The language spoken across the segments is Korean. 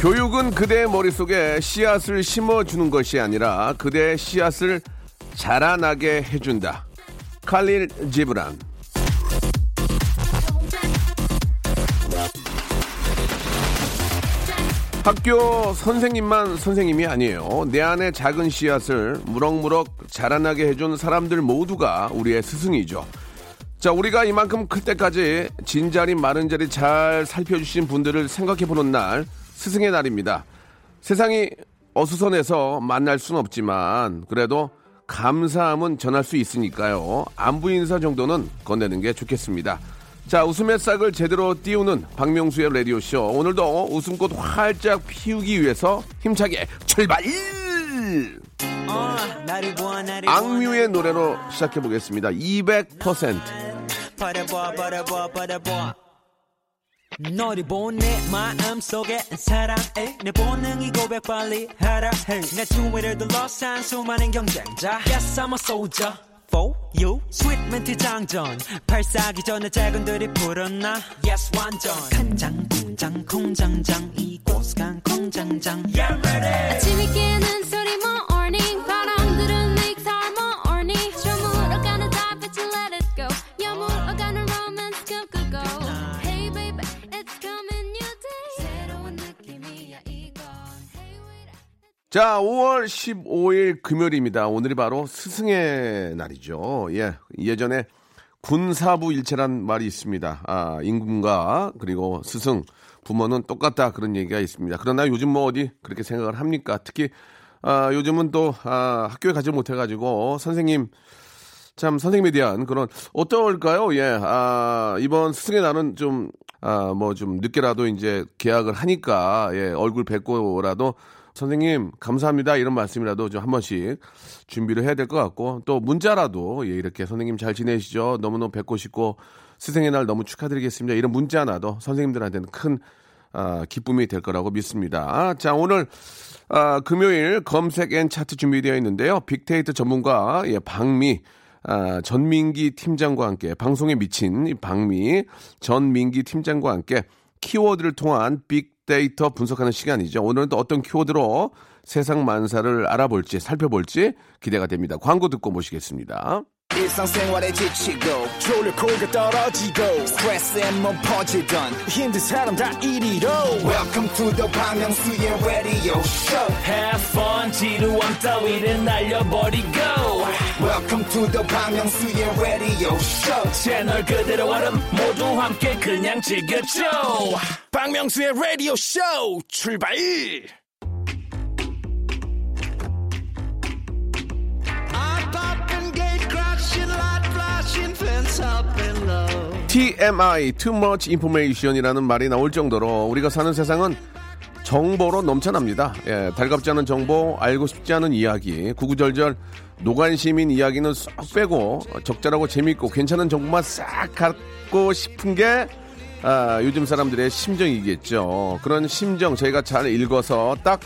교육은 그대의 머릿속에 씨앗을 심어주는 것이 아니라 그대의 씨앗을 자라나게 해준다 칼릴 지브란 학교 선생님만 선생님이 아니에요. 내 안에 작은 씨앗을 무럭무럭 자라나게 해준 사람들 모두가 우리의 스승이죠. 자, 우리가 이만큼 클 때까지 진자리 마른 자리 잘 살펴주신 분들을 생각해보는 날, 스승의 날입니다. 세상이 어수선해서 만날 수는 없지만, 그래도 감사함은 전할 수 있으니까요. 안부 인사 정도는 건네는 게 좋겠습니다. 자, 웃음의 싹을 제대로 띄우는 박명수의 라디오쇼. 오늘도 웃음꽃 활짝 피우기 위해서 힘차게 출발! 악뮤의 노래로 시작해보겠습니다. 200%. 너를 보내 마음속에 사랑해 내 본능이 고백 빨리 하라 해내 주위를 둘러싼 수많은 경쟁자. Yes I'm a soldier for you. Sweet 멘트 장전. 발사기 전에 작은들이 불었나. Yes 완전. 간장 공장 공장장 이곳 간 공장장. Yeah ready. 아침이 깨는 소리 morning 자, 5월 15일 금요일입니다. 오늘이 바로 스승의 날이죠. 예. 예전에 군사부 일체란 말이 있습니다. 아, 임금과 그리고 스승, 부모는 똑같다 그런 얘기가 있습니다. 그러나 요즘 뭐 어디 그렇게 생각을 합니까? 특히 아, 요즘은 또 아, 학교에 가지 못해 가지고 선생님 참 선생님에 대한 그런 어떨까요? 예, 아 이번 스승의 날은 좀 아 뭐 좀 늦게라도 이제 계약을 하니까 예 얼굴 뵙고라도 선생님 감사합니다 이런 말씀이라도 좀 한 번씩 준비를 해야 될 것 같고 또 문자라도 예 이렇게 선생님 잘 지내시죠 너무너무 뵙고 싶고 스승의 날 너무 축하드리겠습니다 이런 문자 하나도 선생님들한테는 큰 아, 기쁨이 될 거라고 믿습니다. 자, 오늘 아, 금요일 검색 and 차트 준비되어 있는데요. 빅데이터 전문가 예, 박미 아, 전민기 팀장과 함께 방송에 미친 이 박미 전민기 팀장과 함께 키워드를 통한 빅 데이터 분석하는 시간이죠. 오늘은 또 어떤 키워드로 세상 만사를 알아볼지 살펴볼지 기대가 됩니다. 광고 듣고 모시겠습니다. 지치고, 떨어지고, 퍼지던, welcome to the Bang Myung-soo's radio show Have fun 지루함 따위를 날려버리고 welcome to the Bang Myung-soo's radio show 채널 그대로 얼음 모두 함께 그냥 즐겨줘 박명수의 라디오 쇼 출발 TMI, Too Much Information이라는 말이 나올 정도로 우리가 사는 세상은 정보로 넘쳐납니다. 예, 달갑지 않은 정보, 알고 싶지 않은 이야기, 구구절절 노관심인 이야기는 쏙 빼고 적절하고 재밌고 괜찮은 정보만 싹 갖고 싶은 게 아, 요즘 사람들의 심정이겠죠. 그런 심정 저희가 잘 읽어서 딱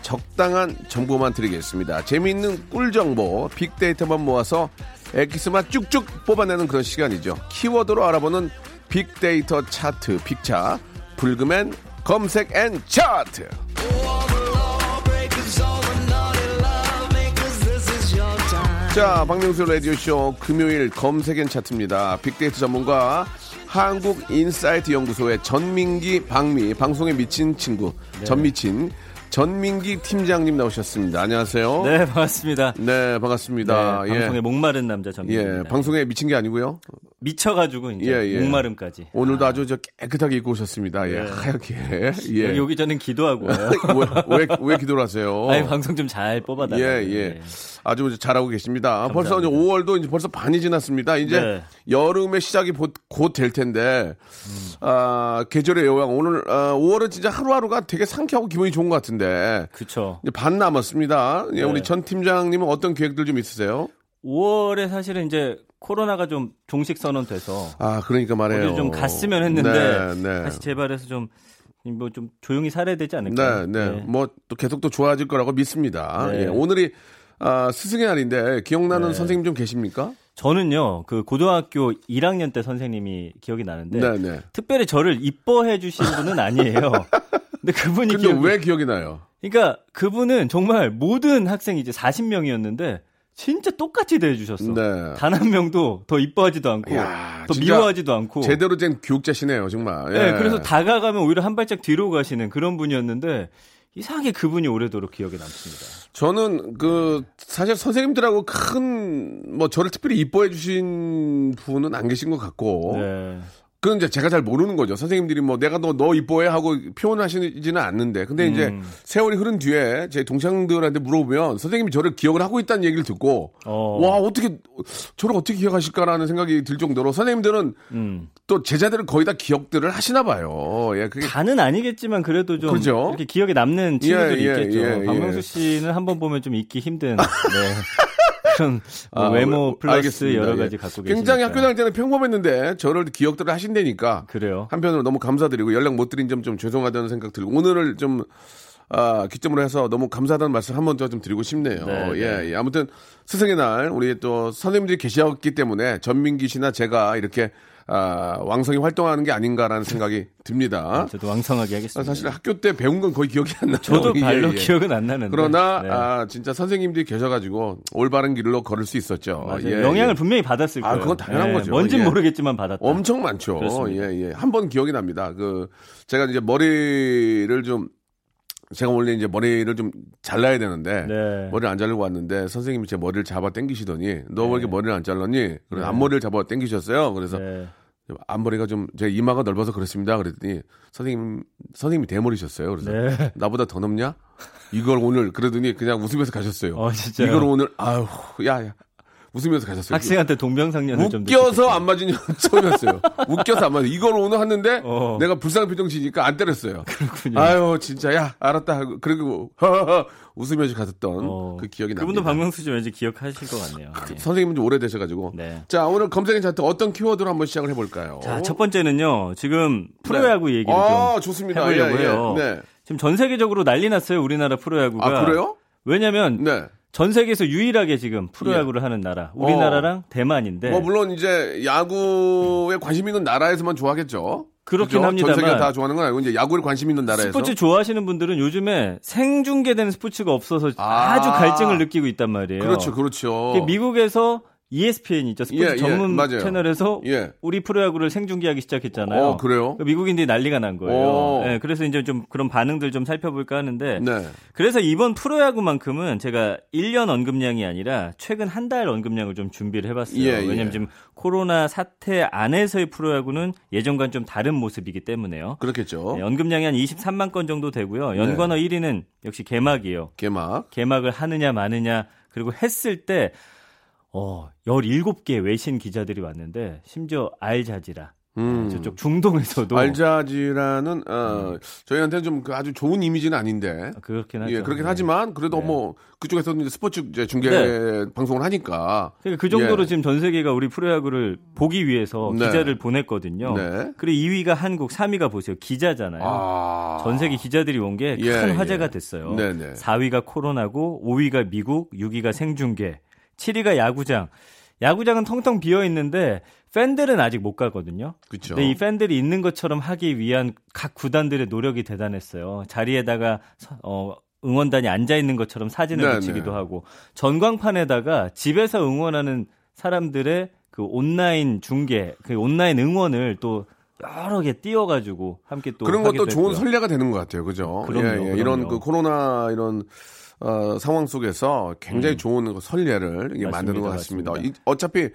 적당한 정보만 드리겠습니다. 재미있는 꿀 정보, 빅데이터만 모아서 엑기스만 쭉쭉 뽑아내는 그런 시간이죠. 키워드로 알아보는 빅데이터 차트, 빅차, 불금엔 검색 and 차트. 자, 박명수 라디오쇼 금요일 검색 and 차트입니다. 빅데이터 전문가 한국인사이트 연구소의 전민기 박미 방송에 미친 친구 전미친 전민기 팀장님 나오셨습니다. 안녕하세요. 네, 반갑습니다. 네, 반갑습니다. 네, 방송에 목마른 남자 전민 예, 방송에 미친 게 아니고요. 미쳐가지고 이제 예, 예. 목마름까지. 오늘도 아. 주저 깨끗하게 입고 오셨습니다. 예, 네. 하얗게. 예. 여기 오기 전엔 기도하고. 왜, 왜, 왜 기도를 하세요? 아니 방송 좀 잘 뽑아달라고. 예, 예. 아주 잘하고 계십니다. 아, 벌써 이제 감사합니다. 5월도 이제 벌써 반이 지났습니다. 이제 네. 여름의 시작이 곧 될 텐데, 아, 계절의 여왕. 오늘, 아, 5월은 진짜 하루하루가 되게 상쾌하고 기분이 좋은 것 같은데. 이제 반 남았습니다. 예, 네. 우리 전 팀장님은 어떤 계획들 좀 있으세요? 5월에 사실은 이제 코로나가 좀 종식 선언돼서 아, 그러니까. 어디 좀 갔으면 했는데 네, 네. 다시 재발해서 좀 뭐 좀 조용히 살아야 되지 않을까. 네, 네. 뭐 또 계속 또 좋아질 거라고 믿습니다. 네. 예, 오늘이 아, 스승의 날인데 기억나는 네. 선생님 좀 계십니까? 저는요 그 고등학교 1학년 때 선생님이 기억이 나는데 네, 네. 특별히 저를 이뻐해 주신 분은 아니에요. 근데 그분이 근데 기억이, 왜 기억이 나요? 그러니까 그분은 정말 모든 학생이 이제 40명이었는데 진짜 똑같이 대해주셨어. 네. 단 한 명도 더 이뻐하지도 않고 야, 더 미워하지도 않고. 제대로 된 교육자시네요, 정말. 네, 예. 그래서 다가가면 오히려 한 발짝 뒤로 가시는 그런 분이었는데 이상하게 그분이 오래도록 기억에 남습니다. 저는 그 사실 선생님들하고 큰 뭐 저를 특별히 이뻐해 주신 분은 안 계신 것 같고 네. 그건 이제 제가 잘 모르는 거죠. 선생님들이 뭐 내가 너, 너 이뻐해 하고 표현하시지는 않는데. 근데 이제 음. 세월이 흐른 뒤에 제 동창들한테 물어보면 선생님이 저를 기억을 하고 있다는 얘기를 듣고 어. 와, 어떻게 저를 어떻게 기억하실까라는 생각이 들 정도로 선생님들은 음. 또 제자들을 거의 다 기억들을 하시나 봐요. 예, 그게 다는 아니겠지만 그래도 좀 그죠? 이렇게 기억에 남는 친구들이 예, 예, 있겠죠. 예, 예. 박명수 씨는 한번 보면 좀 잊기 힘든 네. 그런 뭐 아, 외모 플러스 알겠습니다. 여러 예. 가지 갖고 계시니까. 굉장히 학교 다닐 때는 평범했는데 저를 기억들을 하신다니까 그래요. 한편으로 너무 감사드리고 연락 못 드린 점 좀 죄송하다는 생각 들고 오늘을 좀 아, 기점으로 해서 너무 감사하다는 말씀 한 번 더 좀 드리고 싶네요. 네, 예, 예. 아무튼 스승의 날 우리 또 선생님들이 계셨기 때문에 전민기 씨나 제가 이렇게 아, 왕성히 활동하는 게 아닌가라는 생각이 듭니다. 저도 왕성하게 하겠습니다. 사실 학교 때 배운 건 거의 기억이 안 나요. 저도 예, 발로 예. 기억은 안 나는데. 그러나 네. 아, 진짜 선생님들이 계셔가지고 올바른 길로 걸을 수 있었죠. 예, 영향을 예. 분명히 받았을 아, 거예요. 그건 당연한 거죠. 뭔진 예. 모르겠지만 받았다. 엄청 많죠. 그렇습니다. 예, 예. 한 번 기억이 납니다. 그, 제가 이제 머리를 좀, 제가 원래 이제 머리를 좀 잘라야 되는데, 네. 머리를 안 자르고 왔는데, 선생님이 제 머리를 잡아 당기시더니, 너 왜 이렇게 머리를 안 잘랐니? 그래서 앞머리를 잡아 당기셨어요. 그래서, 네. 앞머리가 좀, 제 이마가 넓어서 그렇습니다. 그랬더니, 선생님, 선생님이 대머리셨어요. 그래서, 네. 나보다 더 넓냐? 이걸 오늘, 그러더니 그냥 웃으면서 가셨어요. 어, 진짜요? 이걸 오늘, 아유, 야, 야. 웃으면서 가셨어요. 학생한테 동병상련을 좀 웃겨서 안 맞은 년 처음이었어요. 웃겨서 안 맞아. 이걸 오늘 했는데 어. 내가 불쌍한 표정 지니까 안 때렸어요. 그렇군요. 아유 진짜 야 알았다 하고 그리고 허허허 웃으면서 갔었던 어, 그 기억이 납니다. 그분도 박명수 씨 왠지 기억하실 것 같네요. 네. 선생님은 좀 오래되셔가지고 네. 자 오늘 검색의 차트 어떤 키워드로 한번 시작을 해볼까요? 자, 첫 번째는요. 지금 프로야구 얘기를 아 좀 좋습니다. 해보려고 예, 예. 해요. 네. 지금 전 세계적으로 난리 났어요. 우리나라 프로야구가. 아 그래요? 왜냐면 네. 전 세계에서 유일하게 지금 프로야구를 하는 나라 우리나라랑 대만인데 뭐 물론 이제 야구에 관심 있는 나라에서만 좋아하겠죠. 그렇긴 그죠? 합니다만 전 세계가 다 좋아하는 건 아니고 이제 야구에 관심 있는 나라에서 스포츠 좋아하시는 분들은 요즘에 생중계되는 스포츠가 없어서 아. 아. 주 갈증을 느끼고 있단 말이에요. 그렇죠, 그렇죠. 미국에서 ESPN 있죠. 스포츠 예, 예, 전문 맞아요. 채널에서 예. 우리 프로야구를 생중계하기 시작했잖아요. 어, 그래요? 미국인들이 난리가 난 거예요. 오. 예, 그래서 이제 좀 그런 반응들 좀 살펴볼까 하는데 네. 그래서 이번 프로야구만큼은 제가 1년 언급량이 아니라 최근 한 달 언급량을 좀 준비를 해봤어요. 예, 예. 왜냐면 지금 코로나 사태 안에서의 프로야구는 예전과는 좀 다른 모습이기 때문에요. 그렇겠죠. 네, 언급량이 한 23만 건 정도 되고요. 연관어 1위는 역시 개막이에요. 개막. 개막을 하느냐 마느냐 그리고 했을 때 어, 17개 외신 기자들이 왔는데 심지어 알자지라 음. 저쪽 중동에서도 알자지라는 어, 저희한테는 좀그 아주 좋은 이미지는 아닌데. 아, 그렇긴 하죠. 예, 그렇긴 네. 하지만 그래도 네. 뭐 그쪽에서는 스포츠 중계 네. 방송을 하니까. 그러니까 그 정도로 예. 지금 전 세계가 우리 프로야구를 보기 위해서 네. 기자를 보냈거든요. 네. 그리고 2위가 한국, 3위가 보세요. 기자잖아요. 아. 전 세계 기자들이 온 게큰 예, 화제가 예. 됐어요. 네네. 4위가 코로나고 5위가 미국, 6위가 생중계, 7위가 야구장. 야구장은 텅텅 비어 있는데 팬들은 아직 못 가거든요. 그쵸. 근데 이 팬들이 있는 것처럼 하기 위한 각 구단들의 노력이 대단했어요. 자리에다가 서- 어, 응원단이 앉아 있는 것처럼 사진을 네네. 붙이기도 하고 전광판에다가 집에서 응원하는 사람들의 그 온라인 중계, 그 온라인 응원을 또 여러 개 띄워가지고 함께 또 그런 것도 좋은. 선례가 되는 것 같아요. 그죠? 그럼요, 예, 예. 이런 그럼요. 그 코로나 이런 어, 상황 속에서 굉장히 좋은 그 선례를 이게 음. 만드는 것 같습니다. 이- 어차피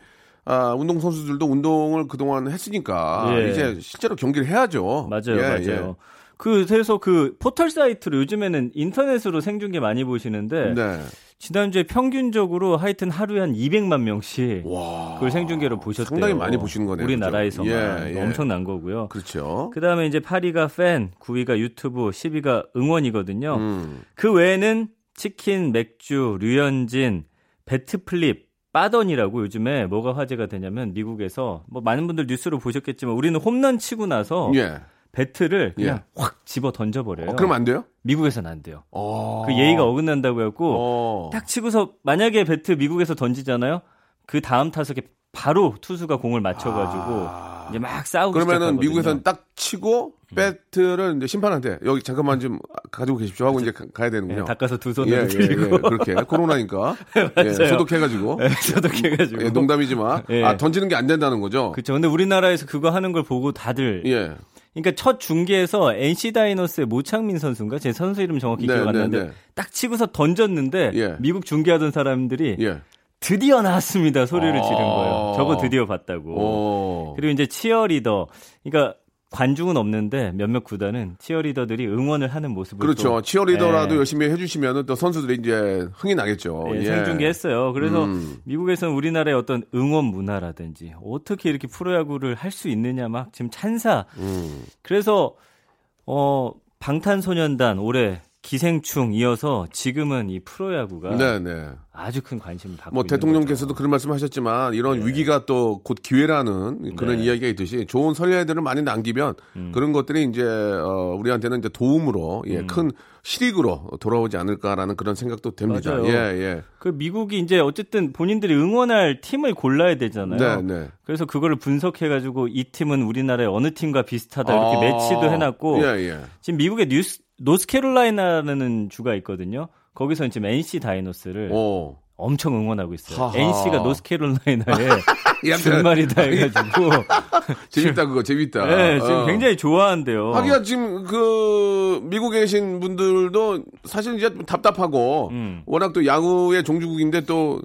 아, 운동 선수들도 운동을 그동안 했으니까 예. 이제 실제로 경기를 해야죠. 맞아요, 예, 맞아요. 그 그래서 그 포털 사이트로 요즘에는 인터넷으로 생중계 많이 보시는데 예. 네. 지난주에 평균적으로 하여튼 하루에 한 200만 명씩 와. 그걸 생중계로 보셨대요. 상당히 많이 보시는 거네요. 우리나라에서만 그죠? 예, 예. 엄청난 거고요. 그렇죠. 그 다음에 이제 8위가 팬, 9위가 유튜브, 10위가 응원이거든요. 음. 그 외에는 치킨, 맥주, 류현진, 배트플립, 빠던이라고 요즘에 뭐가 화제가 되냐면 미국에서 뭐 많은 분들 뉴스로 보셨겠지만 우리는 홈런 치고 나서 예. 배트를 그냥 예. 확 집어 던져버려요. 어, 그럼 안 돼요? 미국에서는 안 돼요. 어. 그 예의가 어긋난다고 해갖고 어. 딱 치고서 만약에 배트 미국에서 던지잖아요. 그 다음 타석에 바로 투수가 공을 맞춰가지고 아. 이제 막 싸우고 그러면은. 음. 미국에서는 딱 치고 배트를 이제 심판한테 여기 잠깐만 좀 가지고 계십시오 하고 이제 가- 가야 되는군요. 예, 닦아서 두 예, 손으로 예, 들고 예, 그렇게 코로나니까 예, 맞아요. 소독해가지고 예, 소독해가지고 예, 농담이지만 예. 아 던지는 게 안 된다는 거죠. 그렇죠. 근데 우리나라에서 그거 하는 걸 보고 다들 예, 그러니까 첫 중계에서 NC 다이노스의 모창민 선수인가 제 선수 이름 정확히 네, 기억 안 네, 나는데 네. 딱 치고서 던졌는데 예. 미국 중계하던 사람들이 예. 드디어 나왔습니다 소리를 아. 지른 거예요. 저거 드디어 봤다고. 어. 그리고 이제 치어리더 그러니까 관중은 없는데 몇몇 구단은 치어리더들이 응원을 하는 모습을 그렇죠. 또, 치어리더라도 예, 열심히 해주시면 또 선수들이 이제 흥이 나겠죠. 예, 예. 생중계했어요. 그래서 음. 미국에서는 우리나라의 어떤 응원 문화라든지 어떻게 이렇게 프로야구를 할 수 있느냐 막 지금 찬사. 음. 그래서 어 방탄소년단 올해 기생충 이어서 지금은 이 프로야구가 네, 네. 아주 큰 관심을 받고 뭐 대통령께서도 거죠. 그런 말씀하셨지만 이런 네. 위기가 또 곧 기회라는 그런 네. 이야기가 있듯이 좋은 선례들을 많이 남기면 음. 그런 것들이 이제 어, 우리한테는 이제 도움으로 예, 큰 실익으로 돌아오지 않을까라는 그런 생각도 됩니다. 맞아요. 예, 예. 그 미국이 이제 어쨌든 본인들이 응원할 팀을 골라야 되잖아요. 네, 네. 그래서 그거를 분석해 가지고 이 팀은 우리나라의 어느 팀과 비슷하다 이렇게 아, 매치도 해 놨고 예, 예. 지금 미국의 뉴스 노스캐롤라이나라는 주가 있거든요. 거기서는 지금 NC 다이노스를 오. 엄청 응원하고 있어요. 하하. NC가 노스캐롤라이나에 야, 준말이다 해가지고 재밌다 그거 재밌다. 네, 지금 어. 굉장히 좋아한대요. 하기야 지금 그 미국에 계신 분들도 사실 이제 좀 답답하고 음. 워낙 또 야구의 종주국인데 또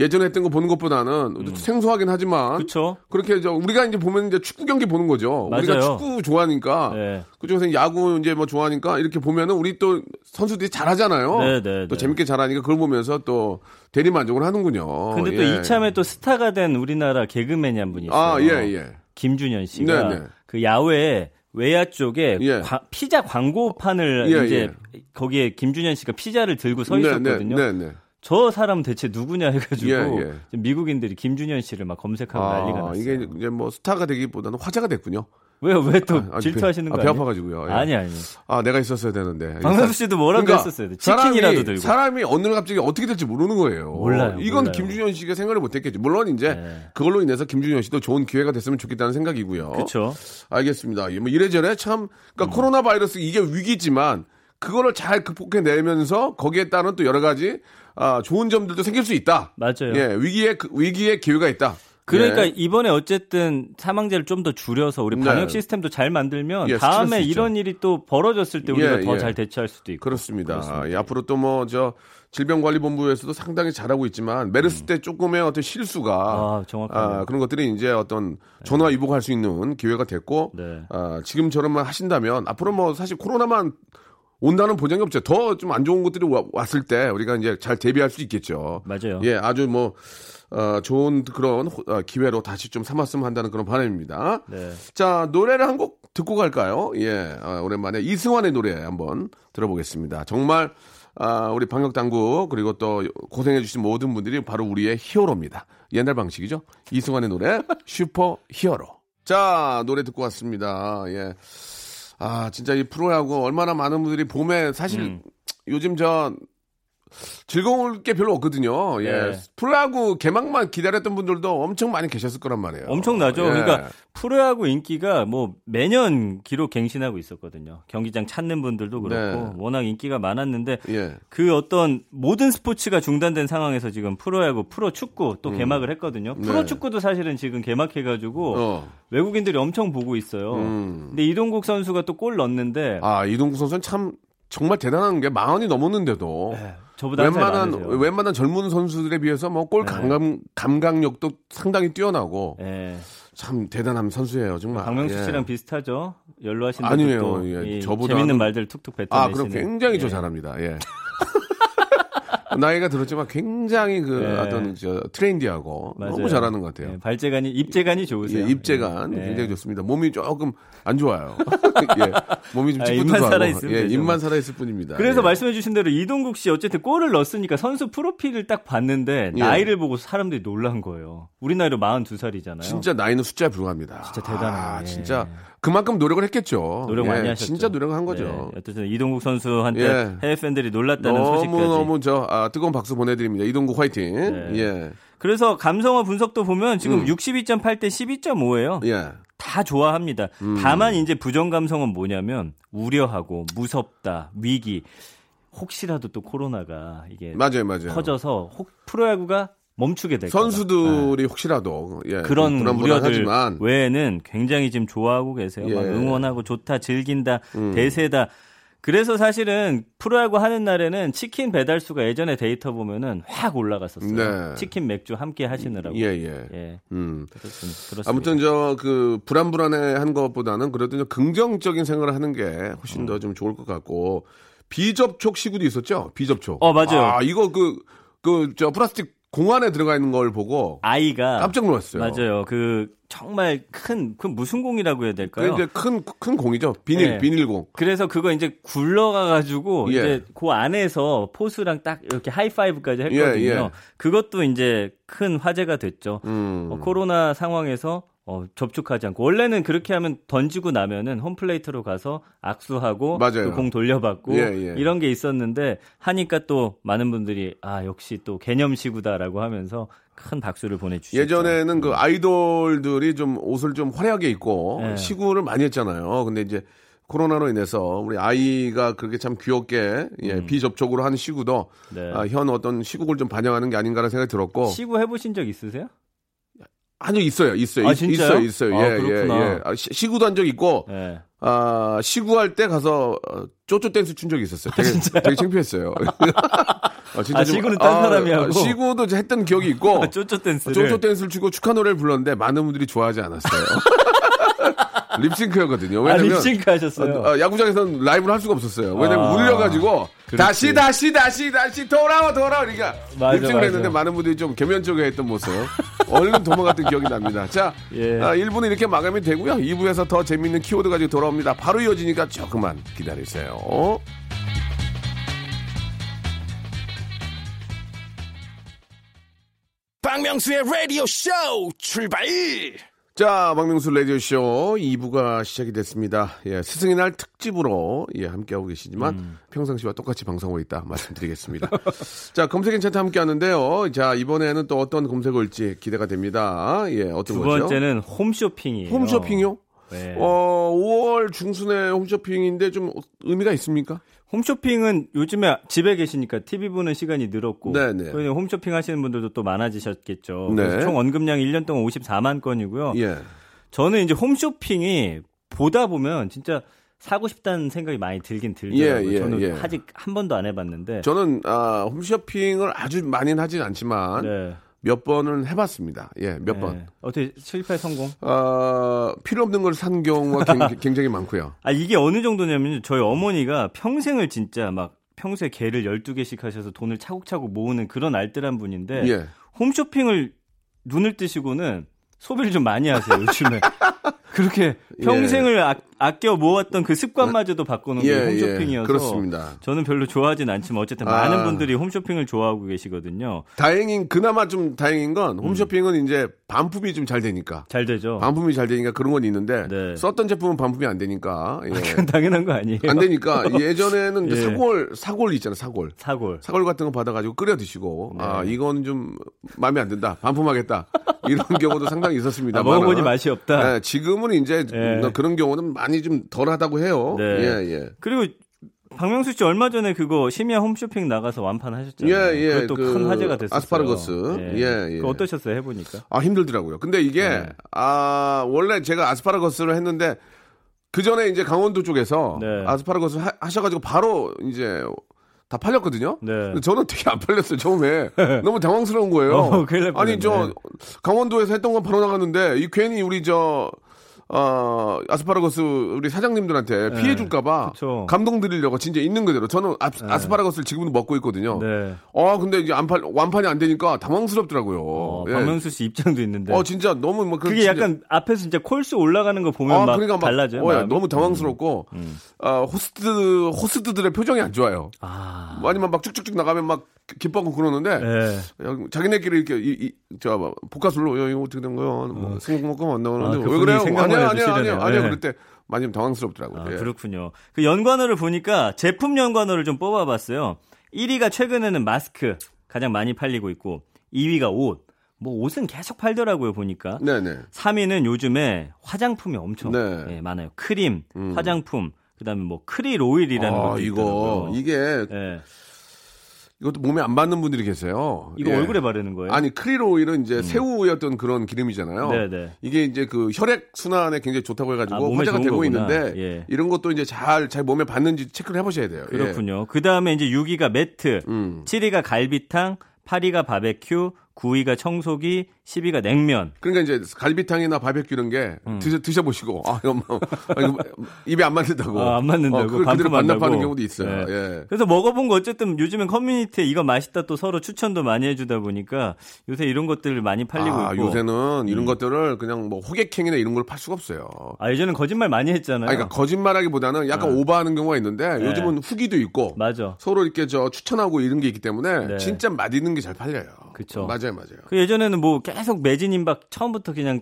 예전에 했던 거 보는 것보다는 생소하긴 하지만 음. 그렇죠. 그렇게 저 우리가 이제 보면 이제 축구 경기 보는 거죠. 우리가 맞아요. 축구 좋아하니까 네. 그쪽에서 야구 이제 뭐 좋아하니까 이렇게 보면은 우리 또 선수들이 잘하잖아요. 네, 네, 또 네. 재밌게 잘하니까 그걸 보면서 또 대리 만족을 하는군요. 근데 또 예. 이참에 또 스타가 된 우리나라 개그맨이 한 분이 있어요. 아, 예, 예. 김준현 씨가 네, 네. 그 야외 외야 쪽에 예. 과- 피자 광고판을 예, 이제 예. 거기에 김준현 씨가 피자를 들고 서 네, 있었거든요. 저 사람 대체 누구냐 해가지고 예, 예. 미국인들이 김준현 씨를 막 검색하고 난리가 아, 났어요. 이게 이제 뭐 스타가 되기보다는 화제가 됐군요. 왜요? 왜또 아, 질투하시는 배, 거 아, 배 아니에요? 아파가지고요. 예. 아니 아니. 아, 내가 있었어야 되는데. 박명수 씨도 뭐라고 그러니까 했었어야 돼. 치킨이라도 사람이, 들고. 사람이 어느 날 갑자기 어떻게 될지 모르는 거예요. 몰라요, 이건 몰라요. 김준현 씨가 생각을 못했겠지. 물론 이제 네. 그걸로 인해서 김준현 씨도 좋은 기회가 됐으면 좋겠다는 생각이고요. 그렇죠. 알겠습니다. 뭐 이래저래 참, 음. 그러니까 코로나 바이러스 이게 위기지만 그거를 잘 극복해내면서 거기에 따른 또 여러 가지 아, 좋은 점들도 생길 수 있다. 맞아요. 예, 위기에 그- 위기에 기회가 있다. 그러니까 예. 이번에 어쨌든 사망자를 좀 더 줄여서 우리 네. 방역 시스템도 잘 만들면 예, 다음에. 이런 일이 또 벌어졌을 때 우리가 예, 더 예. 잘 대처할 수도 있고. 그렇습니다. 그렇습니다. 예, 앞으로 또 뭐 저 질병관리본부에서도 상당히 잘하고 있지만 메르스 때 조금의 어떤 실수가 음. 아. 아, 그런 것들이 이제 어떤 전화 위복할 수 있는 기회가 됐고 네. 아, 지금처럼만 하신다면 앞으로 뭐 사실 코로나만 온다는 보장이 없죠. 더 좀 안 좋은 것들이 와- 왔을 때 우리가 이제 잘 대비할 수 있겠죠. 맞아요. 예, 아주 뭐 어, 좋은 그런 호- 어, 기회로 다시 좀 삼았으면 한다는 그런 바람입니다. 네. 자, 노래를 한 곡 듣고 갈까요? 예, 아, 오랜만에 이승환의 노래 한번 들어보겠습니다. 정말, 아, 우리 방역 당국, 그리고 또 고생해 주신 모든 분들이 바로 우리의 히어로입니다. 옛날 방식이죠? 이승환의 노래, 슈퍼 히어로. 자, 노래 듣고 왔습니다. 예. 아, 진짜 이 프로야구 얼마나 많은 분들이 봄에 사실 음. 요즘 저 즐거울 게 별로 없거든요. 예. 네. 프로야구 개막만 기다렸던 분들도 엄청 많이 계셨을 거란 말이에요. 엄청나죠. 예. 그러니까 프로야구 인기가 뭐 매년 기록 갱신하고 있었거든요. 경기장 찾는 분들도 그렇고 네. 워낙 인기가 많았는데 예. 그 어떤 모든 스포츠가 중단된 상황에서 지금 프로야구, 프로축구 또 개막을 했거든요. 네. 프로축구도 사실은 지금 개막해가지고 어. 외국인들이 엄청 보고 있어요. 음. 근데 이동국 선수가 또 골 넣었는데 아, 이동국 선수는 참 정말 대단한 게 마흔이 넘었는데도 네. 저보다 웬만한. 웬만한 젊은 선수들에 비해서 뭐골 네. 감각 감각력도 상당히 뛰어나고 예. 참 대단한 선수예요 정말. 박명수 예. 씨랑 비슷하죠. 연로하신 아니에요. 예, 이 저보다는- 재밌는 말들 툭툭 뱉어내시는. 아 그럼 굉장히 저 예. 잘합니다. 예. 나이가 들었지만 굉장히 그 예. 어떤 저 트렌디하고 맞아요. 너무 잘하는 것 같아요. 예, 발재간이 입재간이 예, 좋으세요. 입재간 예. 굉장히 좋습니다. 몸이 조금 안 좋아요. 예, 몸이 좀 아, 찌뿌드하고 입만 살아 있으면 예, 되죠. 입만 살아 있을 뿐입니다. 그래서 예. 말씀해주신 대로 이동국 씨 어쨌든 골을 넣었으니까 선수 프로필을 딱 봤는데 예. 나이를 보고 사람들이 놀란 거예요. 우리 나이로 42살이잖아요. 진짜 나이는 숫자에 불과합니다. 진짜 대단해요. 아, 예. 진짜 그만큼 노력을 했겠죠. 노력 예, 많이 하셨죠. 진짜 노력을 한 거죠. 네, 어쨌든 이동국 선수한테 예. 해외 팬들이 놀랐다는 너무 소식까지. 너무 저 아, 뜨거운 박수 보내드립니다. 이동국 화이팅. 네. 예, 그래서 감성어 분석도 보면 지금 음. 62.8 대 12.5예요. 예. 다 좋아합니다. 음. 다만 이제 부정 감성은 뭐냐면 우려하고 무섭다, 위기. 혹시라도 또 코로나가 이게 맞아요, 맞아요. 퍼져서 혹 프로야구가 멈추게 될까 봐. 선수들이 혹시라도 예, 그런 우려들 외에는 굉장히 지금 좋아하고 계세요. 막 예. 응원하고 좋다, 즐긴다, 음. 대세다. 그래서 사실은 프로야구 하는 날에는 치킨 배달 수가 예전에 데이터 보면은 확 올라갔었어요. 네. 치킨 맥주 함께 하시느라고. 예, 예. 예, 음. 그렇습니다. 그렇습니다. 아무튼 저 그 불안불안해 한 것보다는 그래도 좀 긍정적인 생각을 하는 게 훨씬 음. 더좀 좋을 것 같고 비접촉 시구도 있었죠. 비접촉. 어, 맞아요. 아 이거 그 그 저 플라스틱 공 안에 들어가 있는 걸 보고 아이가 깜짝 놀랐어요. 맞아요. 그 정말 큰 그 무슨 공이라고 해야 그 될까요? 이제 큰 큰 공이죠. 비닐 네. 비닐공. 그래서 그거 이제 굴러가 가지고 예. 이제 그 안에서 포수랑 딱 이렇게 하이파이브까지 했거든요. 예, 예. 그것도 이제 큰 화제가 됐죠. 음. 어, 코로나 상황에서 어, 접촉하지 않고 원래는 그렇게 하면 던지고 나면은 홈플레이트로 가서 악수하고. 그공 돌려받고 예, 예. 이런 게 있었는데 하니까 또 많은 분들이 아 역시 또 개념시구다라고 하면서 큰 박수를 보내주셨죠. 예전에는 그 아이돌들이 좀 옷을 좀 화려하게 입고 네. 시구를 많이 했잖아요. 근데 이제 코로나로 인해서 우리 아이가 그렇게 참 귀엽게 예, 비접촉으로 하는 시구도 음. 네. 아, 현 어떤 시국을 좀 반영하는 게 아닌가라는 생각이 들었고 시구 해보신 적 있으세요? 아니요 있어요 있어요 아, 있- 진짜요? 있어요 있어요 아, 예, 그렇구나. 예, 예. 아, 시, 시구도 한 적 있고 네. 아 시구할 때 가서 어, 쪼쪼 댄스 춘 적이 있었어요. 되게, 되게 창피했어요. 아, 진짜 아, 좀- 시구는 딴 사람이 하고? 시구도 했던 기억이 있고 쪼쪼 댄스를 쪼쪼 댄스를 추고 축하 노래를 불렀는데 많은 분들이 좋아하지 않았어요. 립싱크였거든요. 아, 왜냐면 립싱크 하셨어요. 어, 어, 야구장에서는 라이브를 할 수가 없었어요. 왜냐면 아, 울려가지고 다시 다시 다시 다시 돌아와 돌아와 그러니까 맞아, 립싱을 맞아. 했는데 많은 분들이 좀 개면적에 했던 모습 얼른 도망갔던 기억이 납니다. 자, 예. 아, 1부는 이렇게 마감이 되고요. 2부에서 더 재밌는 키워드 가지고 돌아옵니다. 바로 이어지니까 조금만 기다리세요. 박명수의 라디오 쇼 출발 자, 박명수 라디오쇼 2부가 시작이 됐습니다. 예, 스승의 날 특집으로, 예, 함께하고 계시지만, 음. 평상시와 똑같이 방송하고 있다 말씀드리겠습니다. 자, 검색 괜찮다 함께 하는데요. 자, 이번에는 또 어떤 검색어 올지 기대가 됩니다. 예, 어떤 두 거죠? 번째는 홈쇼핑이에요. 홈쇼핑이요? 네. 어, 5월 중순에 홈쇼핑인데 좀 의미가 있습니까? 홈쇼핑은 요즘에 집에 계시니까 TV 보는 시간이 늘었고 네네. 그리고 홈쇼핑 하시는 분들도 또 많아지셨겠죠. 네. 총 언급량이 1년 동안 54만 건이고요. 예. 저는 이제 홈쇼핑이 보다 보면 진짜 사고 싶다는 생각이 많이 들긴 들더라고요. 예, 예, 저는 예. 아직 한 번도 안 해봤는데. 저는, 아, 홈쇼핑을 아주 많이는 하진 않지만, 네. 몇 번은 해봤습니다. 예, 몇 네. 번. 어떻게 실패 성공? 어, 필요 없는 걸 산 경우가 굉- 굉장히 많고요. 아 이게 어느 정도냐면 저희 어머니가 평생을 진짜 막 평소에 개를 12개씩 하셔서 돈을 차곡차곡 모으는 그런 알뜰한 분인데 예. 홈쇼핑을 눈을 뜨시고는 소비를 좀 많이 하세요, 요즘에. 그렇게 평생을 아, 껴 모았던 그 습관마저도 바꾸는 게 예, 홈쇼핑이어서 예, 그렇습니다. 저는 별로 좋아하진 않지만 어쨌든 아. 많은 분들이 홈쇼핑을 좋아하고 계시거든요. 다행인 그나마 좀 다행인 건 음. 홈쇼핑은 이제 반품이 좀 잘 되니까 잘 되죠. 반품이 잘 되니까 그런 건 있는데 네. 썼던 제품은 반품이 안 되니까 예. 그건 당연한 거 아니에요? 안 되니까 예전에는 예. 사골 사골 있잖아 사골 사골. 사골 같은 거 받아가지고 끓여 드시고 네. 아 이건 좀 마음에 안 든다 반품하겠다 이런 경우도 상당히 있었습니다. 아, 먹어보니 맛이 없다. 네, 지금은 이제 예. 그런 경우는 많이 좀 덜하다고 해요. 네. 예 예. 그리고 박명수 씨 얼마 전에 그거 심야 홈쇼핑 나가서 완판하셨잖아요. 예, 예. 그것도 그 큰 화제가 됐었어요. 아스파라거스. 예, 예. 그거 어떠셨어요? 해보니까. 아 힘들더라고요. 근데 이게 네. 아 원래 제가 아스파라거스를 했는데 그 전에 이제 강원도 쪽에서 네. 아스파라거스 하, 하셔가지고 바로 이제 다 팔렸거든요. 네. 저는 되게 안 팔렸어요. 처음에 너무 당황스러운 거예요. 어, 아니 저. 강원도에서 했던 건 바로 나갔는데 이 괜히 우리 저 어, 아스파라거스 우리 사장님들한테 피해 줄까봐 네. 감동 드리려고 진짜 있는 그대로 저는 아스파라거스를 지금도 먹고 있거든요. 네. 아 근데 이제 안 팔, 완판이 안 되니까 당황스럽더라고요. 어, 예. 박명수 씨 입장도 있는데. 어 진짜 너무 뭐 그게 진짜- 약간 앞에서 진짜 콜 수 올라가는 거 보면 막 그러니까 막, 달라져요. 어, 예? 너무 당황스럽고 아, 호스트 호스트들의 표정이 안 좋아요. 아. 아니면 막 쭉쭉쭉 나가면 막 기뻐하고 그러는데 네. 야, 자기네끼리 이렇게 이, 이, 저 뭐, 복가술로 야, 이거 어떻게 된 거야? 뭐 승공먹고 안 나오는데 아, 왜 그분이 그래요? 아니야 아니야 아니야 싫으네요. 아니야 네. 그럴 때 많이 좀 당황스럽더라고요. 아, 예. 그렇군요. 그 연관어를 보니까 제품 연관어를 좀 뽑아봤어요. 1위가 최근에는 마스크 가장 많이 팔리고 있고 2위가 옷. 뭐 옷은 계속 팔더라고요 보니까. 네네. 3위는 요즘에 화장품이 엄청 네. 예, 많아요. 크림, 화장품, 그다음에 뭐 크릴 오일이라는 아, 것도 이거 있더라고요. 이게 예. 이것도 몸에 안 맞는 분들이 계세요. 이거 예. 얼굴에 바르는 거예요? 아니 크릴 오일은 이제 새우였던 그런 기름이잖아요. 네네. 이게 이제 그 혈액 순환에 굉장히 좋다고 해가지고 아, 화제가 되고 거구나. 있는데 예. 이런 것도 이제 잘잘 몸에 받는지 체크를 해보셔야 돼요. 예. 그렇군요. 그 다음에 이제 6위가 매트, 음. 7위가 갈비탕, 8위가 바베큐, 9위가 청소기, 10위가 냉면. 그러니까 이제 갈비탕이나 바베큐 이런 게 음. 드셔 드셔보시고 아 이거 뭐 아, 이거 입에 안 맞는다고 아, 안 맞는다고. 어, 그걸 그대로. 반납하는 경우도 있어요. 네. 예. 그래서 먹어본 거 어쨌든 요즘엔 커뮤니티에 이거 맛있다 또 서로 추천도 많이 해주다 보니까 요새 이런 것들 많이 팔리고 아, 있고. 음. 요새는 이런 것들을 그냥 뭐 호객행위나 이런 걸 팔 수가 없어요. 아, 예전엔 거짓말 많이 했잖아요. 아, 그러니까 거짓말하기보다는 약간 오버하는 경우가 있는데 네. 요즘은 후기도 있고 맞아. 서로 이렇게 저 추천하고 이런 게 있기 때문에 네. 진짜 맛있는 게 잘 팔려요. 그쵸. 맞아요, 맞아요. 그 예전에는 뭐 계속 매진 임박 처음부터 그냥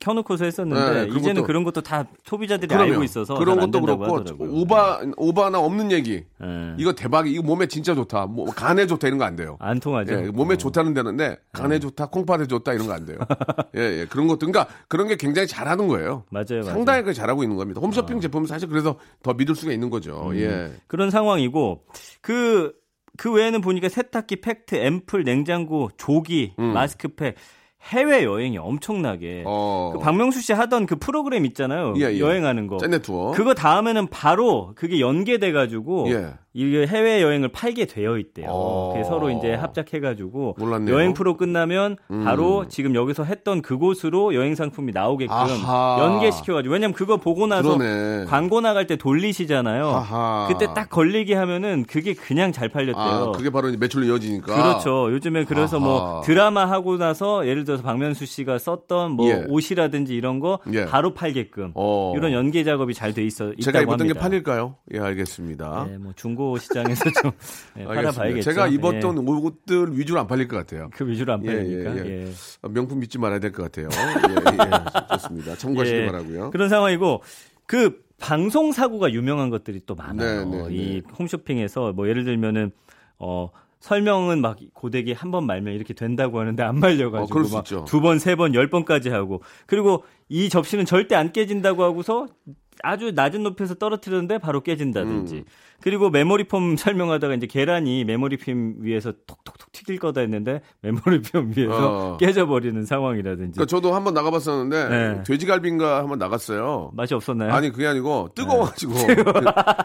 켜놓고서 했었는데 네, 이제는 그런 것도 다 소비자들이 그러면 알고 있어서 그런 것도 그렇고 하더라고요. 오바 오바나 없는 얘기. 예. 이거 대박이 이거 몸에 진짜 좋다. 뭐 간에 좋다 이런 거 안 돼요. 안 통하죠. 예, 몸에 어. 좋다는 데는데 간에 좋다, 콩팥에 좋다 이런 거 안 돼요. 예, 예, 그런 것도 그러니까 그런 게 굉장히 잘하는 거예요. 맞아요, 맞아요. 상당히 그 잘하고 있는 겁니다. 홈쇼핑 제품은 사실 그래서 더 믿을 수가 있는 거죠. 음. 예. 그런 상황이고 그, 그 외에는 보니까 세탁기, 팩트, 앰플, 냉장고, 조기, 음. 마스크팩 해외 여행이 엄청나게 어. 그 박명수 씨 하던 그 프로그램 있잖아요. 예, 예. 여행하는 거. 짠내 투어. 그거 다음에는 바로 그게 연계돼 가지고 예. 이게 해외 여행을 팔게 되어 있대요. 어. 그래서 서로 이제 합작해 가지고 몰랐네요. 음. 여행 프로 끝나면 바로 지금 여기서 했던 그곳으로 여행 상품이 나오게끔 아하. 연계시켜 가지고 왜냐면 그거 보고 나서 그러네. 광고 나갈 때 돌리시잖아요. 아하. 그때 딱 걸리게 하면은 그게 그냥 잘 팔렸대요. 아, 그게 바로 매출로 이어지니까. 그렇죠. 요즘에 그래서 아하. 뭐 드라마 하고 나서 예를 들어서 박명수 씨가 썼던 뭐 예. 옷이라든지 이런 거 예. 바로 팔게끔 어. 이런 연계 작업이 잘 돼 있어 있다고 제가 입었던 합니다. 게 팔릴까요? 예, 알겠습니다. 네, 뭐 중고 시장에서 좀 네. 팔아봐야겠죠. 제가 입었던 예. 옷들 위주로 안 팔릴 것 같아요. 그 위주로 안 예, 팔리니까. 예, 예. 예. 어, 명품 믿지 말아야 될 것 같아요. 예, 예, 좋습니다. 참고하시기 예. 바라고요. 그런 상황이고 그 방송 사고가 유명한 것들이 또 많아요. 네, 네, 네. 이 홈쇼핑에서 뭐 예를 들면은 어 설명은 막 고데기 한 번 말면 이렇게 된다고 하는데 안 어, 말려가지고 그럴 수 있죠. 두 번, 세 번, 열 번까지 하고 그리고 이 접시는 절대 안 깨진다고 하고서 아주 낮은 높이에서 떨어뜨렸는데 바로 깨진다든지 음. 그리고 메모리폼 설명하다가 이제 계란이 메모리폼 위에서 톡톡톡 튀길 거다 했는데 메모리폼 위에서 어. 깨져버리는 상황이라든지 그러니까 저도 한번 나가봤었는데 네. 돼지갈비인가 한번 나갔어요. 맛이 없었나요? 아니 그게 아니고 뜨거워가지고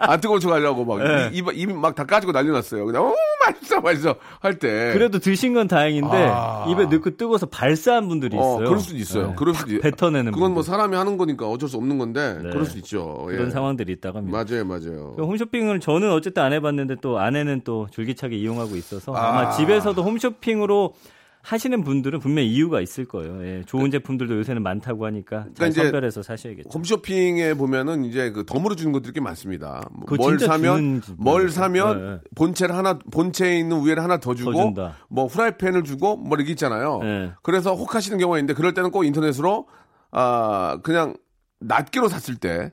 안 뜨거운 척 하려고 막 네. 입막다 까지고 난리 났어요. 그냥 어 맛있어 맛있어 할 때. 그래도 드신 건 다행인데 아. 입에 넣고 뜨거워서 발사한 분들이 있어요. 어, 그럴 수도 있어요. 네. 그럴 수도 있- 뱉어내는 그건 뭐 분들. 사람이 하는 거니까 어쩔 수 없는 건데 네. 그럴 수 있죠. 예. 그런 상황들이 있다고 합니다. 맞아요, 맞아요. 그 홈쇼핑을 저는 어쨌든 안 해봤는데 또 아내는 또 줄기차게 이용하고 있어서 아. 아마 집에서도 홈쇼핑으로 하시는 분들은 분명히 이유가 있을 거예요. 예, 좋은 제품들도 요새는 많다고 하니까 잘 그러니까 이제 선별해서 사셔야겠죠. 홈쇼핑에 보면은 이제 그 덤으로 주는 것들이 꽤 많습니다. 뭐뭘 사면 뭘 네, 사면 네. 본체를 하나 본체에 있는 우회를 하나 더 주고 더. 뭐 후라이팬을 주고 뭐 이렇게 있잖아요. 네. 그래서 혹하시는 경우가 있는데 그럴 때는 꼭 인터넷으로 아 그냥 낱개로 샀을 때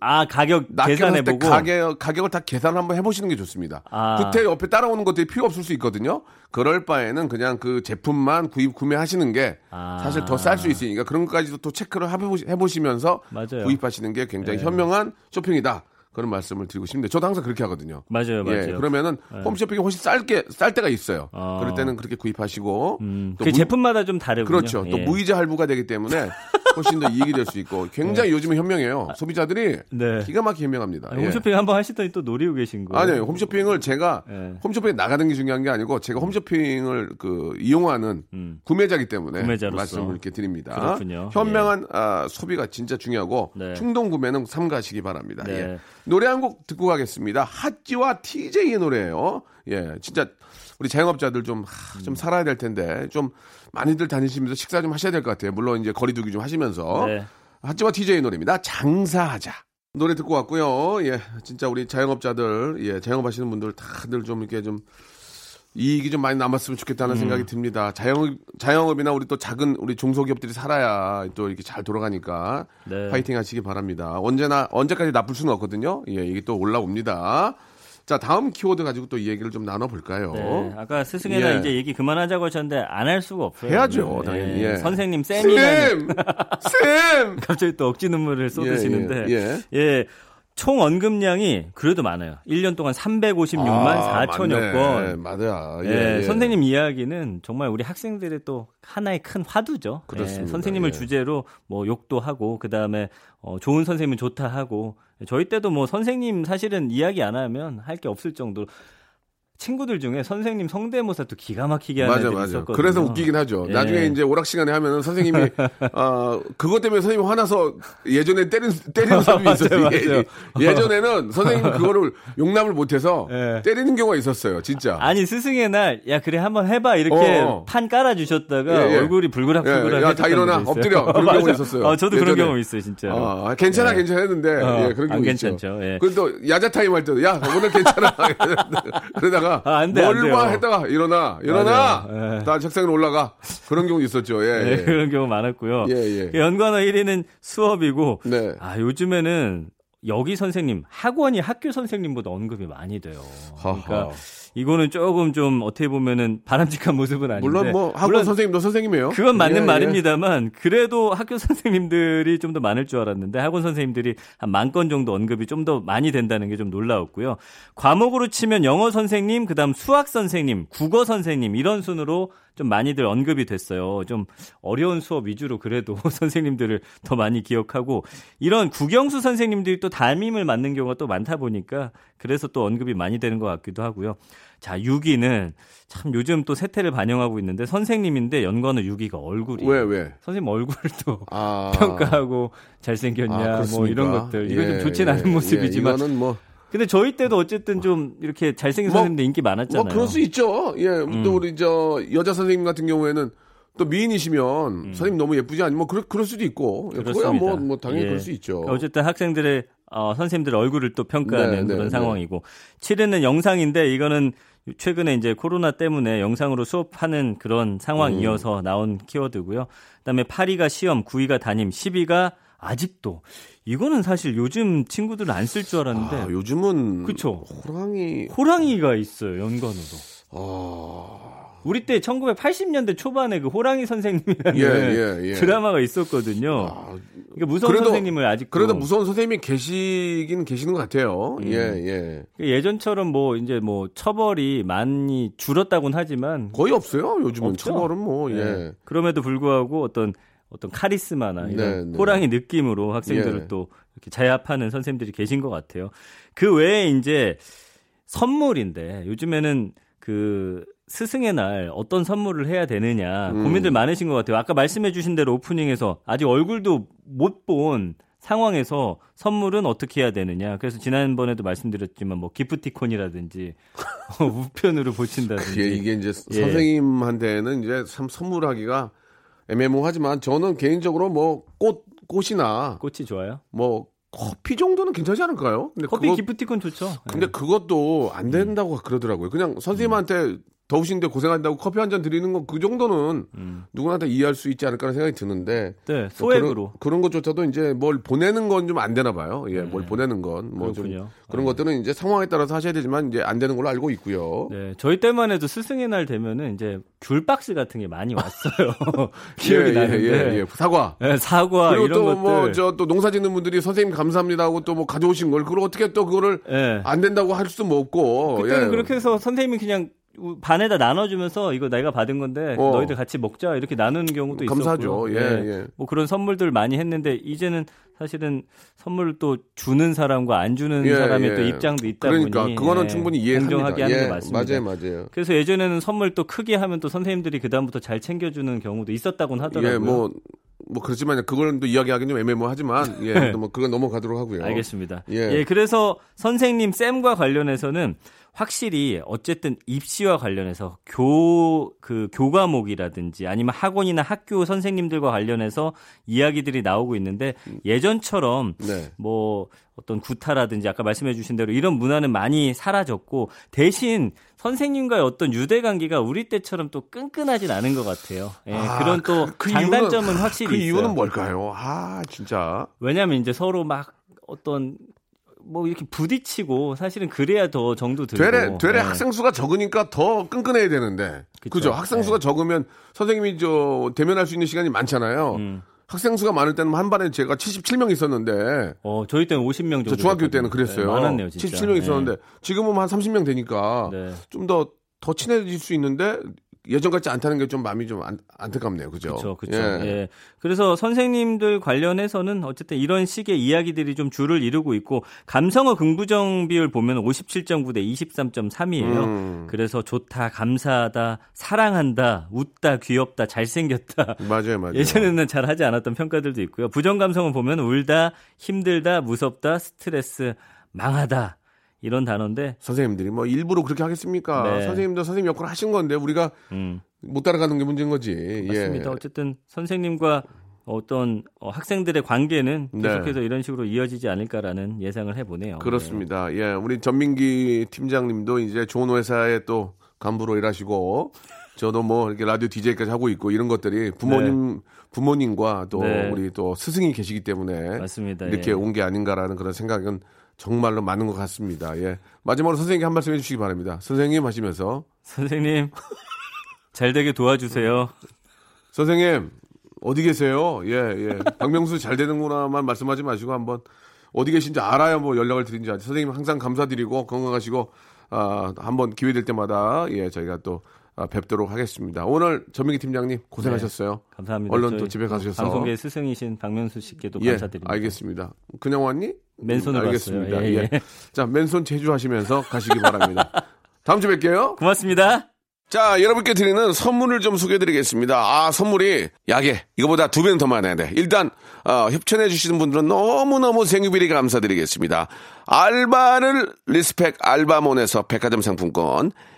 아 가격 때 계산해 보고 가격 가격을 다 계산을 한번 해보시는 게 좋습니다. 아. 그때 옆에 따라오는 것들이 필요 없을 수 있거든요. 그럴 바에는 그냥 그 제품만 구입 구매하시는 게 아. 사실 더 쌀 수 있으니까 그런 것까지도 또 체크를 해보시- 해보시면서 맞아요. 구입하시는 게 굉장히 현명한 쇼핑이다. 그런 말씀을 드리고 싶는데 저도 항상 그렇게 하거든요. 맞아요, 맞아요. 예, 그러면은 홈쇼핑이 훨씬 쌀게 쌀 때가 있어요. 어. 그럴 때는 그렇게 구입하시고 음, 또그 무- 제품마다 좀 다르군요. 그렇죠. 또 예. 무이자 할부가 되기 때문에 훨씬 더 이익이 될 수 있고 굉장히 요즘은 현명해요. 소비자들이 네. 기가 막히게 현명합니다. 아니, 예. 홈쇼핑 한번 하시더니 또 노리고 계신 거예요. 아니요, 홈쇼핑을 제가 예. 홈쇼핑에 나가는 게 중요한 게 아니고 제가 홈쇼핑을 그 이용하는 음. 구매자기 때문에 구매자로서. 말씀을 이렇게 드립니다. 그렇군요. 현명한 아, 소비가 진짜 중요하고 네. 충동 구매는 삼가시기 바랍니다. 네. 예. 노래 한 곡 듣고 가겠습니다. 핫지와 TJ의 노래예요. 예, 진짜 우리 자영업자들 좀, 하, 좀 살아야 될 텐데 좀 많이들 다니시면서 식사 좀 하셔야 될 것 같아요. 물론 이제 거리두기 좀 하시면서 네. 핫지와 TJ의 노래입니다. 장사하자. 노래 듣고 왔고요. 예, 진짜 우리 자영업자들, 예, 자영업하시는 분들 다들 좀 이렇게 좀 이익이 좀 많이 남았으면 좋겠다는 생각이 듭니다. 자영업, 자영업이나 우리 또 작은 우리 중소기업들이 살아야 또 이렇게 잘 돌아가니까 네. 파이팅 하시기 바랍니다. 언제나, 언제까지 나쁠 수는 없거든요. 예, 이게 또 올라옵니다. 자, 다음 키워드 가지고 또이 얘기를 좀 나눠볼까요? 네, 아까 스승에는 예. 이제 얘기 그만하자고 하셨는데 안 할 수가 없어요. 해야죠, 네. 당연히. 예. 선생님 쌤이라는 쌤! 쌤! 갑자기 또 억지 눈물을 쏟으시는데 예, 예, 예, 총 언급량이 그래도 많아요. 1년 동안 356만 4천여 아, 맞네. 건. 맞아요. 예, 예, 예. 선생님 이야기는 정말 우리 학생들의 또 하나의 큰 화두죠. 그렇습니다. 예, 선생님을 예. 주제로 뭐 욕도 하고 그 다음에 어, 좋은 선생님은 좋다 하고 저희 때도 뭐 선생님 사실은 이야기 안 하면 할 게 없을 정도로 친구들 중에 선생님 성대모사도 기가 막히게 하는 맞아, 애들이 맞아. 있었거든요. 그래서 웃기긴 하죠. 예. 나중에 이제 오락 시간에 하면은 선생님이, 어, 그것 때문에 선생님 화나서 예전에 때린, 때리는 사람이 있었어요. 맞아요. 예, 전에는 선생님이 그거를 용납을 못해서 예. 때리는 경우가 있었어요. 진짜. 아니 스승의 날 야 그래 한번 해봐 이렇게 어. 판 깔아 주셨다가 예, 예. 얼굴이 불그락불그락 예, 야, 다 일어나. 엎드려. 그런 경우 있었어요. 어, 저도 그런 예전에. 경험 있어요 진짜. 아, 괜찮아, 예. 괜찮아 했는데, 어, 예, 그런 안 경우 있죠. 괜찮죠, 예. 그리고 또, 야자 타임 할 때도, 야, 오늘 괜찮아. 그러다가, 아, 안 돼, 안뭘 돼요. 봐 했다가, 일어나, 일어나! 예. 다 책상에 올라가. 그런 경우 있었죠, 예. 네, 예. 그런 경우 많았고요. 예, 예. 그 연관어 1위는 수업이고 네. 아 요즘에는 여기 선생님 학원이 학교 선생님보다 언급이 많이 돼요. 그러니까 하하. 이거는 조금 좀 어떻게 보면은 바람직한 모습은 아닌데 물론 뭐, 학원 물론 선생님도 선생님이에요. 그건 맞는 예, 예. 말입니다만 그래도 학교 선생님들이 좀 더 많을 줄 알았는데 학원 선생님들이 한 만 건 정도 언급이 좀 더 많이 된다는 게 좀 놀라웠고요. 과목으로 치면 영어 선생님, 그다음 수학 선생님, 국어 선생님 이런 순으로 좀 많이들 언급이 됐어요. 좀 어려운 수업 위주로 그래도 선생님들을 더 많이 기억하고 이런 국영수 선생님들이 또 담임을 맡는 경우가 또 많다 보니까 그래서 또 언급이 많이 되는 것 같기도 하고요. 자, 6위는 참 요즘 또 세태를 반영하고 있는데 선생님인데 연관어 6위가 얼굴이 왜, 왜? 선생님 얼굴도 아. 평가하고 잘생겼냐 아, 뭐? 이런 것들 이건 예, 좀 좋진 예, 않은 모습이지만 예, 뭐, 근데 저희 때도 어쨌든 좀 이렇게 잘생긴 뭐, 선생님들 인기 많았잖아요. 음. 뭐 그럴 수 있죠. 예, 또 우리 저 여자 선생님 같은 경우에는 또 미인이시면 선생님 너무 예쁘지 않으면 뭐 그럴, 그럴 수도 있고. 예, 그거야 음. 그렇습니다. 뭐, 뭐 당연히 예. 그럴 수 있죠. 그러니까 어쨌든 학생들의 어, 선생님들의 얼굴을 또 평가하는 네, 그런 네, 상황이고 7위는 영상인데 이거는 최근에 이제 코로나 때문에 영상으로 수업하는 그런 상황이어서 나온 키워드고요. 그다음에 8위가 시험, 9위가 담임, 10위가 아직도 이거는 사실 요즘 친구들은 안 쓸 줄 알았는데 아, 요즘은 그쵸. 호랑이 호랑이가 있어요 연관으로. 아, 우리 때 1980년대 초반에 그 호랑이 선생님이라는 예, 예, 예. 드라마가 있었거든요. 아, 그러니까 무서운 그래도- 선생님을 아직 그래도 무서운 선생님이 계시긴 계시는 것 같아요. 음. 예, 예. 예전처럼 뭐 이제 뭐 처벌이 많이 줄었다고는 하지만 거의 없어요. 요즘은 없죠? 처벌은 뭐 예. 예. 그럼에도 불구하고 어떤 어떤 카리스마나 이런 네, 네. 호랑이 느낌으로 학생들을 예. 또 이렇게 제압하는 선생님들이 계신 것 같아요. 그 외에 이제 선물인데 요즘에는 그 스승의 날 어떤 선물을 해야 되느냐 음. 고민들 많으신 것 같아요. 아까 말씀해주신 대로 오프닝에서 아직 얼굴도 못 본 상황에서 선물은 어떻게 해야 되느냐. 그래서 지난번에도 말씀드렸지만 뭐 기프티콘이라든지 우편으로 보신다든지 이게 이제 예. 선생님한테는 이제 참 선물하기가 애매모하지만 저는 개인적으로 뭐 꽃 꽃이나 꽃이 좋아요. 뭐 커피 정도는 괜찮지 않을까요? 근데 커피 그거- 기프티콘 좋죠. 근데 예. 그것도 안 된다고 그러더라고요. 그냥 선생님한테 더우신데 고생한다고 커피 한 잔 드리는 건 그 정도는 음. 누구나 다 이해할 수 있지 않을까라는 생각이 드는데 네, 뭐 소액으로. 그런, 그런 것조차도 이제 뭘 보내는 건 좀 안 되나 봐요. 예, 뭘 보내는 건 뭐좀 음. 그렇군요. 그런 것들은 이제 상황에 따라서 하셔야 되지만 이제 안 되는 걸로 알고 있고요. 네, 저희 때만 해도 스승의 날 되면은 이제 귤 박스 같은 게 많이 왔어요. 예, 기억이 예, 나는데. 예, 예. 사과. 네, 사과 그리고 또. 뭐 저 또 농사 짓는 분들이 선생님 감사합니다 하고 또 뭐 가져오신 걸 그걸 어떻게 또 그거를 예. 안 된다고 할 수도 뭐 없고. 그때는 예. 그렇게 해서 선생님이 그냥 반에다 나눠주면서 이거 내가 받은 건데 어. 너희들 같이 먹자 이렇게 나누는 경우도 감사하죠. 있었고요. 예, 예. 뭐 그런 선물들 많이 했는데 이제는 사실은 선물을 또 주는 사람과 안 주는 예, 사람의 예. 또 입장도 있다 그러니까 보니 그거는 예, 충분히 이해합니다. 공정하게 하는 예, 게 맞습니다. 맞아요, 맞아요. 그래서 예전에는 선물 또 크게 하면 또 선생님들이 그 다음부터 잘 챙겨주는 경우도 있었다고는 하더라고요. 예, 뭐, 뭐 그렇지만 그걸 또 이야기하기는 좀 애매모하지만 예, 뭐 그건 넘어가도록 하고요. 알겠습니다. 예. 예. 그래서 선생님 쌤과 관련해서는 확실히 어쨌든 입시와 관련해서 교, 그 교과목이라든지 아니면 학원이나 학교 선생님들과 관련해서 이야기들이 나오고 있는데 예전처럼 네. 뭐 어떤 구타라든지 아까 말씀해 주신 대로 이런 문화는 많이 사라졌고 대신 선생님과의 어떤 유대 관계가 우리 때처럼 또 끈끈하진 않은 것 같아요. 예, 아, 그런 또 그- 그 장단점은 이유는- 확실히 그 있어요. 이유는 뭘까요? 아, 진짜. 왜냐하면 이제 서로 막 어떤 뭐 이렇게 부딪히고 사실은 그래야 더 정도 들고 되레 되레 예. 학생 수가 적으니까 더 끈끈해야 되는데. 그쵸. 그죠? 학생 수가 적으면 선생님이 저 대면할 수 있는 시간이 많잖아요. 음. 학생 수가 많을 때는 한 반에 제가 77명 있었는데 어 저희 때는 50명 정도 저 중학교. 때는 그랬어요. 네, 많았네요 진짜 77명 있었는데 예. 지금은 한 30명 되니까 네. 좀더더 친해질 수 있는데 예전 같지 않다는 게 좀 마음이 좀 안, 안타깝네요. 그죠? 그렇죠, 그렇죠. 예. 예. 그래서 선생님들 관련해서는 어쨌든 이런 식의 이야기들이 좀 줄을 이루고 있고 감성어 긍부정 비율 보면 57.9 대 23.3이에요. 음. 그래서 좋다, 감사하다, 사랑한다, 웃다, 귀엽다, 잘생겼다. 맞아요, 맞아요. 예전에는 잘 하지 않았던 평가들도 있고요. 부정 감성을 보면 울다, 힘들다, 무섭다, 스트레스, 망하다. 이런 단어인데 선생님들이 뭐 일부러 그렇게 하겠습니까? 네. 선생님도 선생님 역할을 하신 건데 우리가 음. 못 따라가는 게 문제인 거지. 맞습니다. 예. 어쨌든 선생님과 어떤 어, 학생들의 관계는 네. 계속해서 이런 식으로 이어지지 않을까라는 예상을 해보네요. 그렇습니다. 예, 우리 전민기 팀장님도 이제 좋은 회사에 또 간부로 일하시고 저도 뭐 이렇게 라디오 DJ까지 하고 있고 이런 것들이 부모님 부모님과 또 네. 우리 또 스승이 계시기 때문에 맞습니다. 이렇게 예. 온게 아닌가라는 그런 생각은 정말로 많은 것 같습니다. 예. 마지막으로 선생님께 한 말씀 해주시기 바랍니다. 선생님 하시면서 선생님 잘 되게 도와주세요. 선생님 어디 계세요? 예, 예. 박명수 잘 되는구나만 말씀하지 마시고 한번 어디 계신지 알아야 뭐 연락을 드린지 알죠. 선생님 항상 감사드리고 건강하시고 아, 한번 기회 될 때마다 예, 저희가 또 아, 뵙도록 하겠습니다. 오늘 전민기 팀장님 고생하셨어요. 감사합니다. 얼른 또 집에 가셔서 방송계 스승이신 박명수 씨께도 예, 감사드립니다. 알겠습니다. 그냥 왔니? 맨손으로 음, 알겠습니다. 왔어요. 예, 예. 자, 맨손 제주하시면서 가시기 바랍니다. 다음 주에 뵐게요. 고맙습니다. 자, 여러분께 드리는 선물을 좀 소개해드리겠습니다. 아, 선물이 약에 이거보다 두 배는 더 많아야 돼. 일단 어, 협찬해 주시는 분들은 너무너무 thank you very 감사드리겠습니다. 알바를 respect 알바몬에서 백화점 상품권,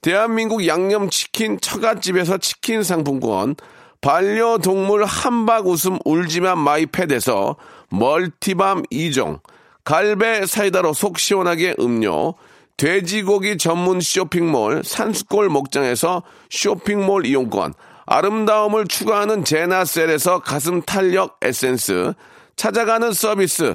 대한민국 양념치킨 처갓집에서 치킨 상품권, 반려동물 한박 웃음 울지만 마이패드에서 multi balm 2종, 갈배 사이다로 속 시원하게 음료, 돼지고기 전문 쇼핑몰 산수골 목장에서 쇼핑몰 이용권, 아름다움을 추구하는 제나셀에서 가슴 탄력 에센스, 찾아가는 서비스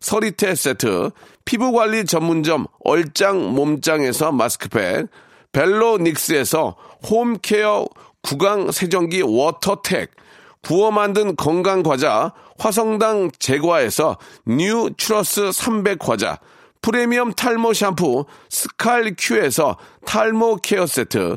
서리태 세트, 피부관리 전문점 얼짱 몸짱에서 마스크팩, 벨로닉스에서 home care 구강 세정기 워터텍, 구워 만든 건강 과자 화성당 제과에서 뉴 추러스 300 과자, 프리미엄 탈모 샴푸 스칼 큐에서 탈모 care 세트,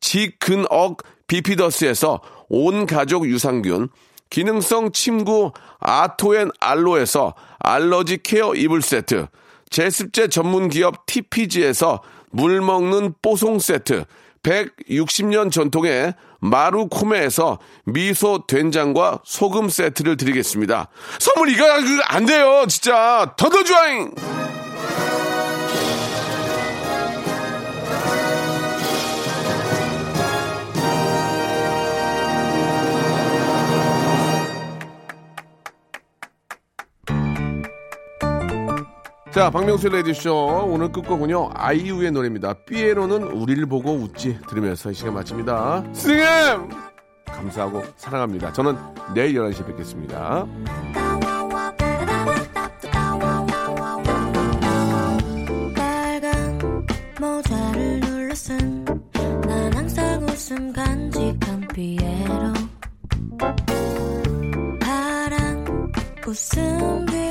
지근억 비피더스에서 온 가족 유산균, 기능성 침구 아토앤 알로에서 알러지 케어 이불 세트, 제습제 전문 기업 TPG에서 물 먹는 뽀송 세트, 160년 전통의 마루코메에서 미소 된장과 소금 세트를 드리겠습니다. 선물 이거 안 돼요, 진짜. 더더 주아잉! 자, 박명수 레디쇼 오늘 끝곡은요 아이유의 노래입니다. 삐에로는 우리를 보고 웃지 들으면서 이 시간 마칩니다. 스님 감사하고 사랑합니다. 저는 내일 11시에 뵙겠습니다. 웃음 간직한 피에로 파란 웃음 뒤